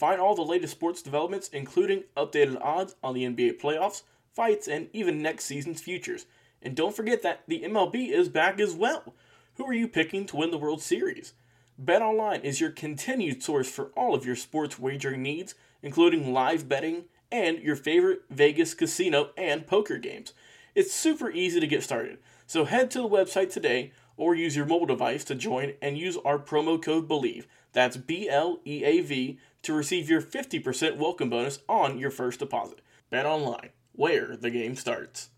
Find all the latest sports developments, including updated odds on the NBA playoffs, fights, and even next season's futures. And don't forget that the MLB is back as well. Who are you picking to win the World Series? BetOnline is your continued source for all of your sports wagering needs, including live betting and your favorite Vegas casino and poker games. It's super easy to get started, so head to the website today or use your mobile device to join and use our promo code BLEAV. That's B L E A V to receive your 50% welcome bonus on your first deposit. Bet online, where the game starts.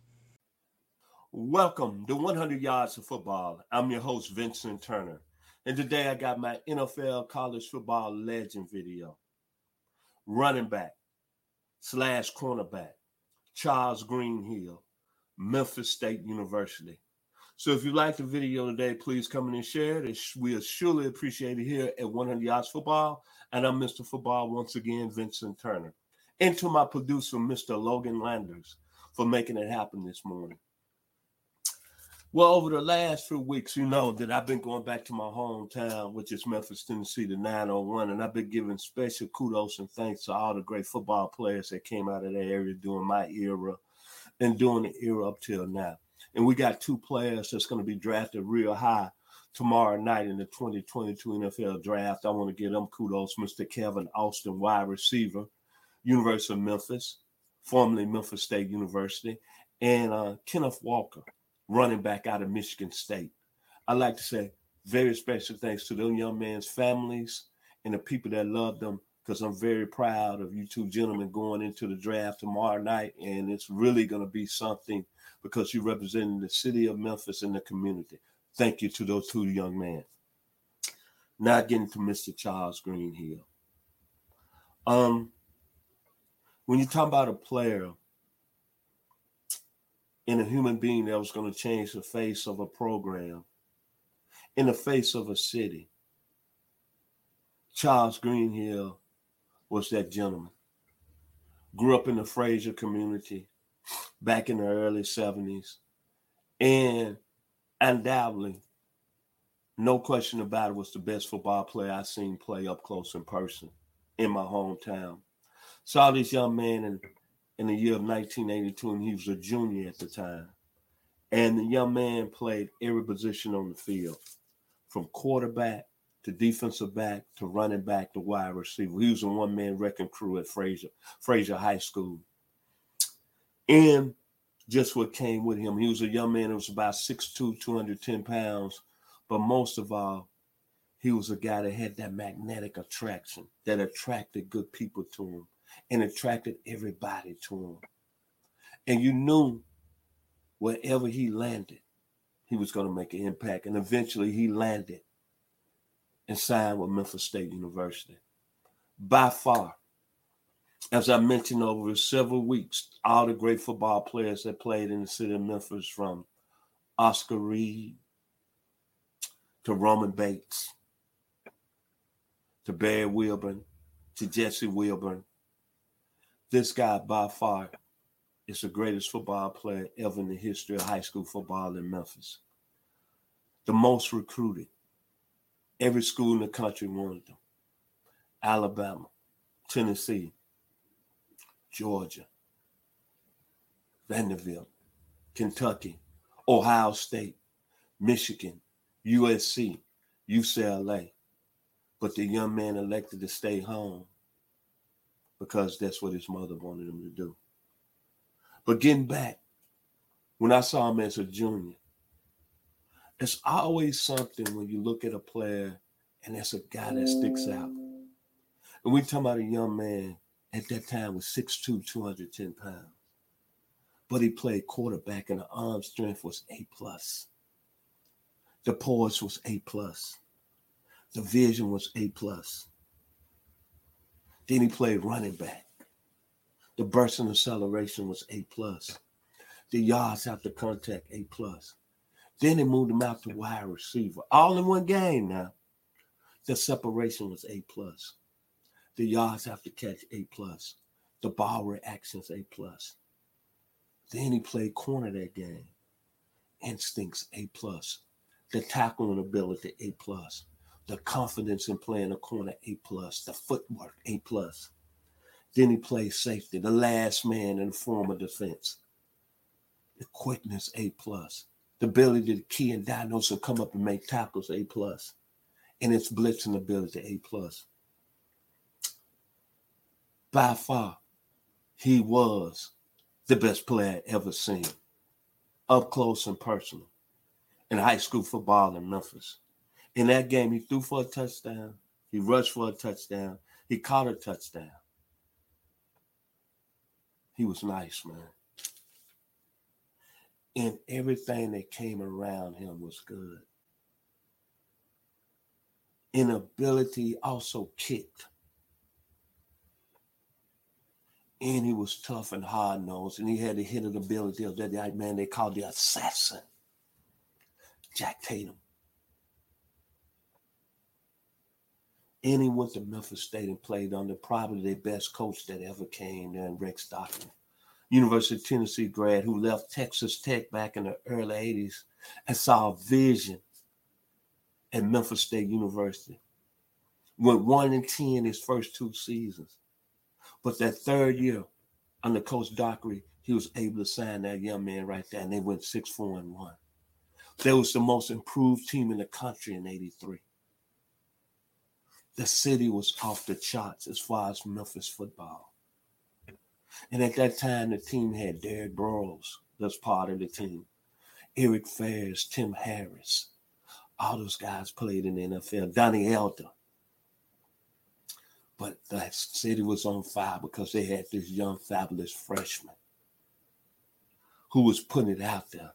Welcome to 100 Yards of Football. I'm your host, Vincent Turner. And today I got my NFL college football legend video. Running back slash cornerback, Charles Greenhill, Memphis State University. So if you like the video today, please come in and share it. We are surely appreciated here at 100 Yards Football. And I'm Mr. Football once again, Vincent Turner. And to my producer, Mr. Logan Landers, for making it happen this morning. Well, over the last few weeks, you know that I've been going back to my hometown, which is Memphis, Tennessee, the 901, and I've been giving special kudos and thanks to all the great football players that came out of that area during my era and during the era up till now. And we got two players that's going to be drafted real high tomorrow night in the 2022 NFL draft. I want to give them kudos, Mr. Kevin Austin, wide receiver, University of Memphis, formerly Memphis State University, and uh, Kenneth Walker, running back out of Michigan State. I'd like to say very special thanks to those young men's families and the people that love them because I'm very proud of you two gentlemen going into the draft tomorrow night. And it's really going to be something because you're representing the city of Memphis and the community. Thank you to those two young men. Now getting to Mr. Charles Greenhill. Um, when you talk about a player and a human being that was going to change the face of a program, in the face of a city, Charles Greenhill was that gentleman. Grew up in the Frayser community, back in the early 70s. And undoubtedly, no question about it, was the best football player I seen play up close in person in my hometown. Saw this young man in, in the year of 1982, and he was a junior at the time. And the young man played every position on the field, from quarterback to defensive back to running back to wide receiver. He was a one-man wrecking crew at Fraser Frayser High School and just what came with him. He was a young man who was about 6'2, 210 pounds, but most of all, he was a guy that had that magnetic attraction that attracted good people to him and attracted everybody to him. And you knew wherever he landed, he was going to make an impact. And eventually he landed and signed with Memphis State University. By far, as I mentioned over several weeks, all the great football players that played in the city of Memphis, from Oscar Reed to Roman Bates to Barry Wilburn to Jesse Wilburn. This guy, by far, is the greatest football player ever in the history of high school football in Memphis. The most recruited. Every school in the country wanted them. Alabama, Tennessee, Georgia. Vanderbilt, Kentucky, Ohio State, Michigan, USC, UCLA. But the young man elected to stay home because that's what his mother wanted him to do. But getting back, when I saw him as a junior, it's always something when you look at a player and there's a guy that sticks out. And we talking about a young man at that time was 6'2, 210 pounds. But he played quarterback and the arm strength was A plus. The poise was A plus. The vision was A plus. Then he played running back. The burst and acceleration was A plus. The yards after contact A plus. Then he moved him out to wide receiver, all in one game. Now, the separation was A plus. The yards after catch A plus. The ball reactions A plus. Then he played corner that game. Instincts A plus. The tackling ability A plus. The confidence in playing a corner A plus. The footwork A plus. Then he played safety, the last man in the form of defense. The quickness A plus. The ability to key and diagnose and come up and make tackles A. And its blitzing ability A plus by far, he was the best player I ever seen, up close and personal, in high school football in Memphis. In that game, he threw for a touchdown, he rushed for a touchdown, he caught a touchdown. He was nice, man. And everything that came around him was good. Inability also kicked and he was tough and hard nosed, and he had the the ability of that man they called the assassin, Jack Tatum. And he went to Memphis State and played under probably the best coach that ever came there, Rex Stockton, University of Tennessee grad who left Texas Tech back in the early 80s and saw a vision at Memphis State University. Went one and 10 his first two seasons but that third year, under Coach Dockery, he was able to sign that young man right there, and they went six, four, and one. They was the most improved team in the country in '83. The city was off the charts as far as Memphis football. And at that time, the team had Derrick Broyles, that's part of the team. Eric Ferris, Tim Harris. All those guys played in the NFL. Donnie Elder. But the city was on fire because they had this young, fabulous freshman who was putting it out there.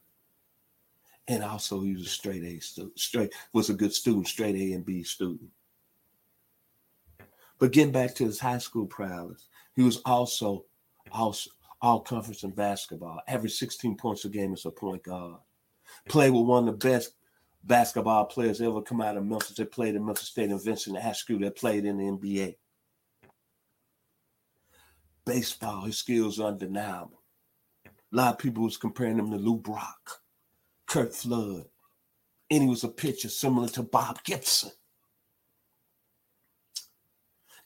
And also he was a straight A student, straight was a good student, straight A and B student. But getting back to his high school prowess, he was also also all conference in basketball, averaged 16 points a game as a point guard. Played with one of the best basketball players ever come out of Memphis. They played in Memphis State and Vincent Askew that played in the NBA baseball, his skills are undeniable. A lot of people was comparing him to Lou Brock, Curt Flood, and he was a pitcher similar to Bob Gibson.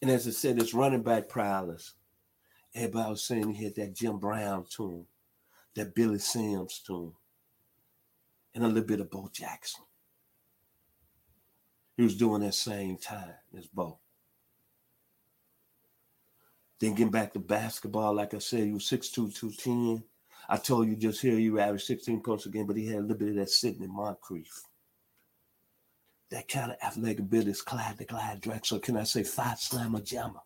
And as I said, his running back prowess, everybody was saying he had that Jim Brown tune, that Billy Sims tune, and a little bit of Bo Jackson. He was doing that same time as Bo. Then getting back to basketball, like I said, he was 6'2, 210. I told you just here you averaged 16 points a game, but he had a little bit of that Sidney Moncrief. That kind of athletic ability is Clyde the Glide Drexler. Can I say five slammer jammer?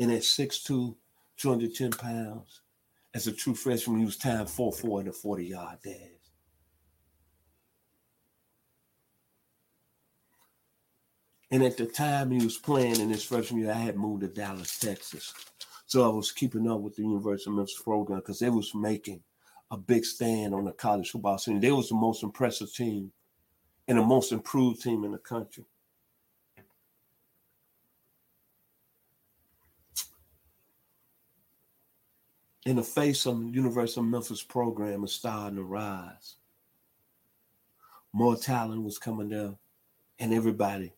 And at 6'2, 210 pounds, as a true freshman, he was time 4-4 in a 40 yard dash. And at the time he was playing in his freshman year, I had moved to Dallas, Texas. So I was keeping up with the University of Memphis program because they was making a big stand on the college football scene. They was the most impressive team and the most improved team in the country. In the face of the University of Memphis program is starting to rise. More talent was coming down, and everybody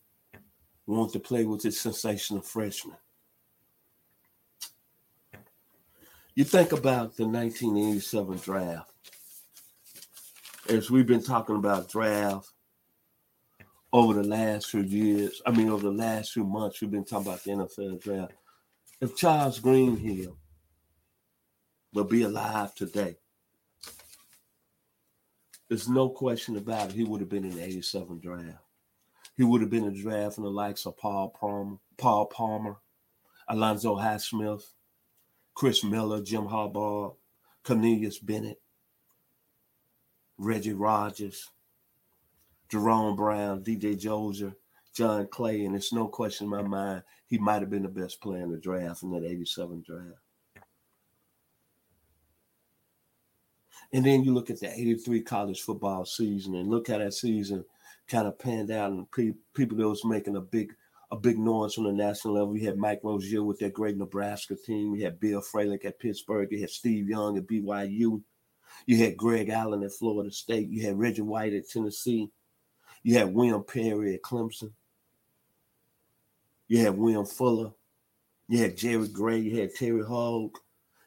wanted to play with this sensational freshman. You think about the 1987 draft. As we've been talking about draft over the last few years, I mean, over the last few months, we've been talking about the NFL draft. If Charles Greenhill will be alive today, there's no question about it. He would have been in the 87 draft. He would have been a draft in the likes of Paul Palmer, Paul Palmer, Alonzo Highsmith, Chris Miller, Jim Harbaugh, Cornelius Bennett, Reggie Rogers, Jerome Brown, DJ Dozier, John Clay, and there's no question in my mind he might have been the best player in the draft in that 87 draft. And then you look at the 83 college football season and look how that season kind of panned out and pe- people that was making a big a big noise on the national level. We had Mike Rozier with that great Nebraska team. We had Bill Fralic at Pittsburgh. You had Steve Young at BYU. You had Greg Allen at Florida State. You had Reggie White at Tennessee. You had William Perry at Clemson. You had William Fuller. You had Jerry Gray. You had Terry Hoage.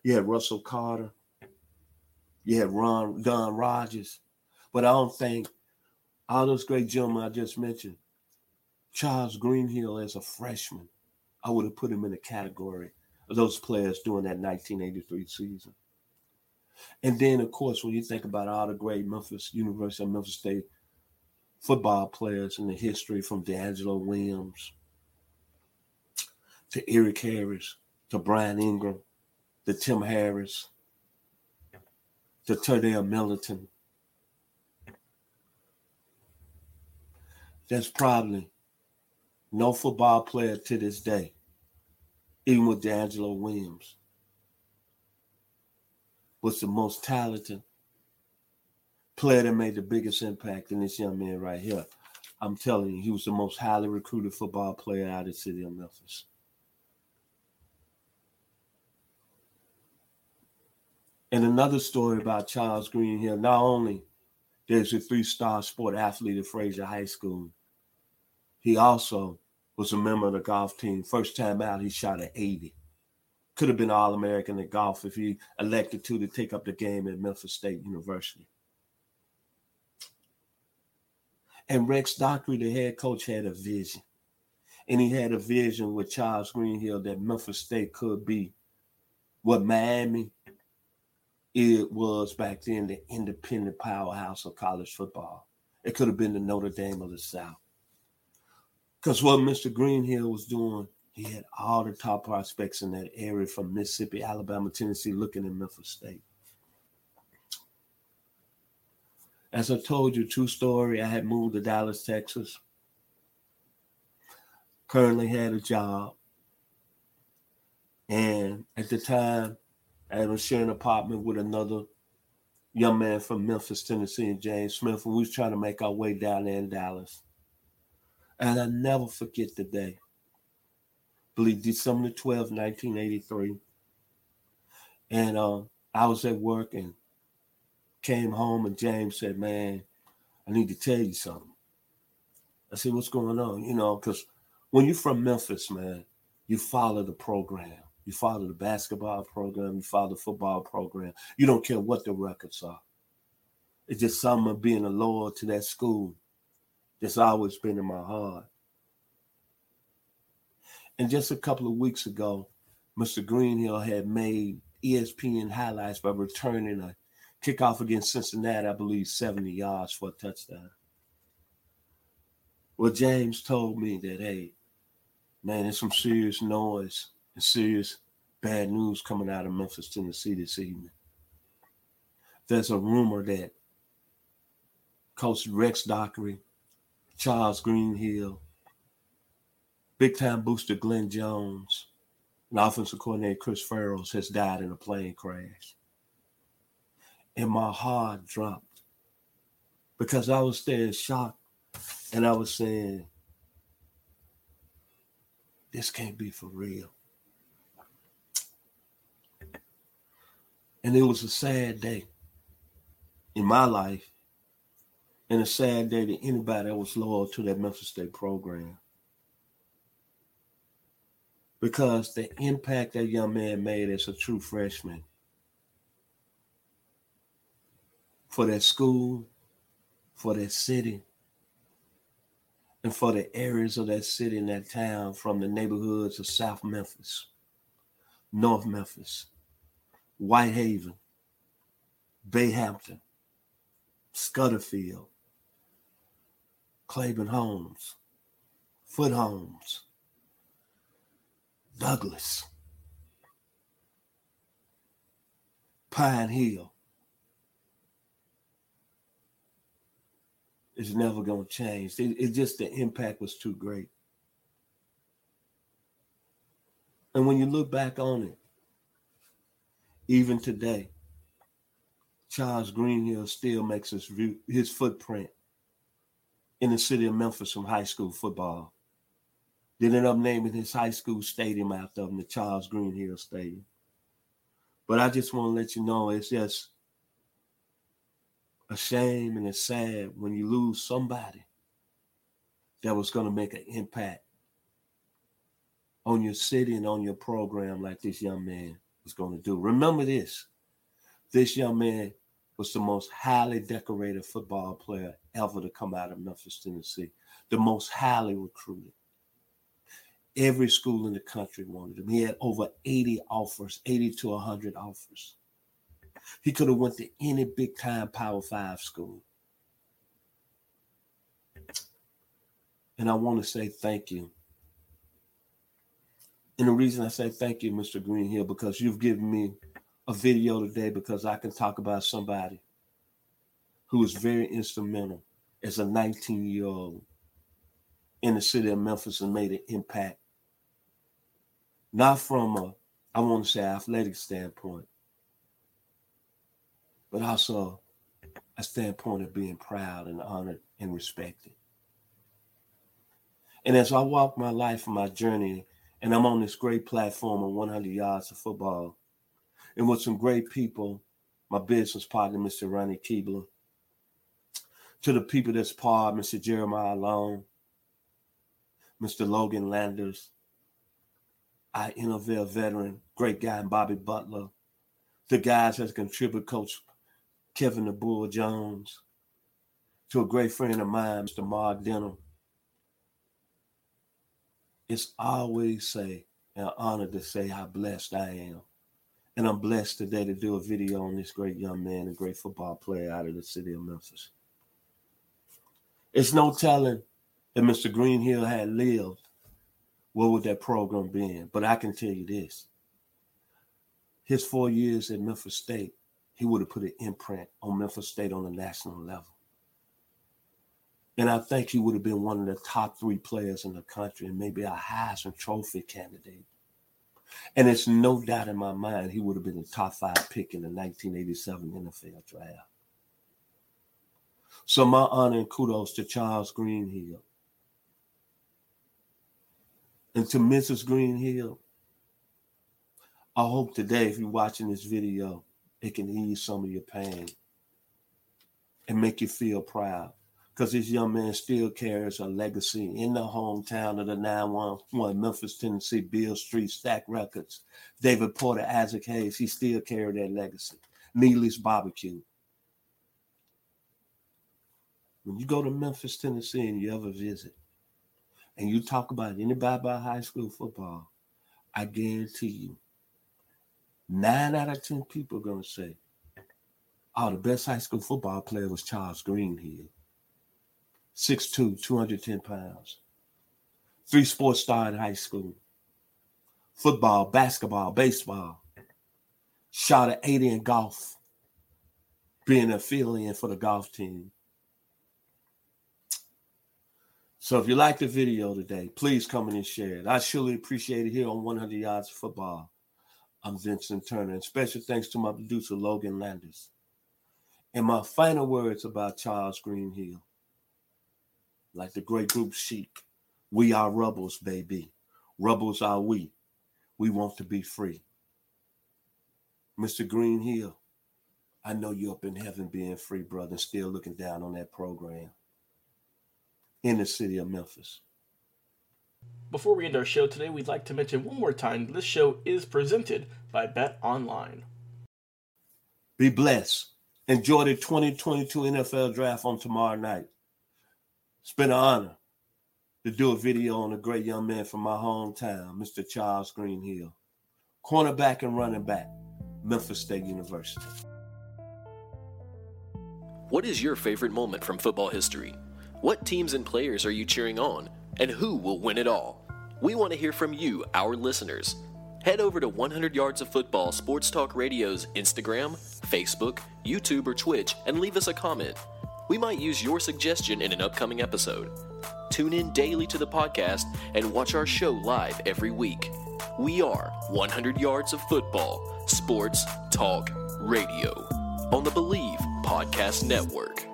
You had Russell Carter. You had Ron Don Rogers. But I don't think all those great gentlemen I just mentioned, Charles Greenhill as a freshman, I would have put him in the category of those players during that 1983 season. And then, of course, when you think about all the great Memphis, University of Memphis State football players in the history from DeAngelo Williams to Eric Harris to Brian Ingram to Tim Harris to Terdell Millington. There's probably no football player to this day, even with DeAngelo Williams, was the most talented player that made the biggest impact in this young man right here. I'm telling you, he was the most highly recruited football player out of the city of Memphis. And another story about Charles Greenhill, not only there's a three-star sport athlete at Frayser High School, he also was a member of the golf team. First time out, he shot at 80. Could have been All American at golf if he elected to to take up the game at Memphis State University. And Rex Dockery, the head coach, had a vision. And he had a vision with Charles Greenhill that Memphis State could be what Miami it was back then the independent powerhouse of college football. It could have been the Notre Dame of the South. Because what Mr. Greenhill was doing, he had all the top prospects in that area from Mississippi, Alabama, Tennessee looking at Memphis State. As I told you, true story, I had moved to Dallas, Texas. Currently had a job. And at the time, I was sharing an apartment with another young man from Memphis, Tennessee, and James Smith, and we was trying to make our way down there in Dallas. And I never forget the day. I believe December 12, 1983. And uh, I was at work and came home and James said, Man, I need to tell you something. I said, What's going on? You know, because when you're from Memphis, man, you follow the program. You follow the basketball program, you follow the football program. You don't care what the records are. It's just something of being a loyal to that school that's always been in my heart. And just a couple of weeks ago, Mr. Greenhill had made ESPN highlights by returning a kickoff against Cincinnati, I believe 70 yards for a touchdown. Well, James told me that, hey, man, there's some serious noise serious bad news coming out of Memphis, Tennessee this evening. There's a rumor that Coach Rex Dockery, Charles Greenhill, big time booster Glenn Jones, and offensive coordinator Chris Farrells has died in a plane crash and my heart dropped because I was there in shock and I was saying, this can't be for real. And it was a sad day in my life and a sad day to anybody that was loyal to that Memphis State program. Because the impact that young man made as a true freshman for that school, for that city, and for the areas of that city and that town from the neighborhoods of South Memphis, North Memphis, Whitehaven, Binghampton, Scudderfield, Claiborne Homes, Foote Homes, Douglas, Pine Hill. It's never going to change. It, it just the impact was too great. And when you look back on it, even today, Charles Greenhill still makes his, his footprint in the city of Memphis from high school football. They ended up naming his high school stadium after him, the Charles Greenhill Stadium. But I just want to let you know it's just a shame and it's sad when you lose somebody that was going to make an impact on your city and on your program like this young man was going to do. Remember this this young man was the most highly decorated football player ever to come out of Memphis, Tennessee, the most highly recruited. Every school in the country wanted him. He had over 80 offers, 80 to 100 offers. He could have went to any big time Power 5 school. And I want to say thank you. And the reason I say thank you, Mr. Greenhill, because you've given me a video today because I can talk about somebody who was very instrumental as a 19 year old in the city of Memphis and made an impact not from a, I want to say, athletic standpoint, but also a standpoint of being proud and honored and respected. And as I walk my life my journey, and I'm on this great platform of 100 yards of football, and with some great people, my business partner, Mr. Ronnie Keebler, to the people that's part, Mr. Jeremiah Long, Mr. Logan Landers, our NFL veteran, great guy, Bobby Butler. The guys that contribute, Coach Kevin the Bull Jones, to a great friend of mine, Mr. Mark Denham. It's always say an honor to say how blessed I am. And I'm blessed today to do a video on this great young man, a great football player out of the city of Memphis. It's no telling if Mr. Greenhill had lived what would that program been? But I can tell you this. His four years at Memphis State, he would have put an imprint on Memphis State on a national level. And I think he would have been one of the top three players in the country and maybe a Heisman Trophy candidate. And it's no doubt in my mind he would have been the top five pick in the 1987 NFL draft. So my honor and kudos to Charles Greenhill and to Mrs. Greenhill, I hope today, if you're watching this video, it can ease some of your pain and make you feel proud. Because this young man still carries a legacy in the hometown of the 911 Memphis, Tennessee, Beale Street, Stax Records, David Porter, Isaac Hayes. He still carried that legacy. Neely's Barbecue. When you go to Memphis, Tennessee, and you ever visit, and you talk about anybody about high school football, I guarantee you, nine out of 10 people are going to say, oh, the best high school football player was Charles Greenhill. 6'2, 210 pounds. Three sports star in high school. Football, basketball, baseball. Shot at 80 in golf. Being a fill-in for the golf team. So if you like the video today, please come in and share it. I surely appreciate it here on 100 Yards of Football. I'm Vincent Turner, and special thanks to my producer, Logan Landers. And my final words about Charles Greenhill. Like the great group Chic, we are rebels, baby. Rebels are we. We want to be free. Mr. Greenhill, I know you're up in heaven being free, brother, and still looking down on that program in the city of Memphis. Before we end our show today, we'd like to mention one more time this show is presented by Bet Online. Be blessed Enjoy the 2022 NFL draft on tomorrow night. It's been an honor to do a video on a great young man from my hometown, Mr. Charles Greenhill, cornerback and running back, Memphis State University. What is your favorite moment from football history? What teams and players are you cheering on? And who will win it all? We want to hear from you, our listeners. Head over to 100 Yards of Football Sports Talk Radio's Instagram, Facebook, YouTube, or Twitch and leave us a comment. We might use your suggestion in an upcoming episode. Tune in daily to the podcast and watch our show live every week. We are 100 Yards of Football Sports Talk Radio on the Bleav Podcast Network.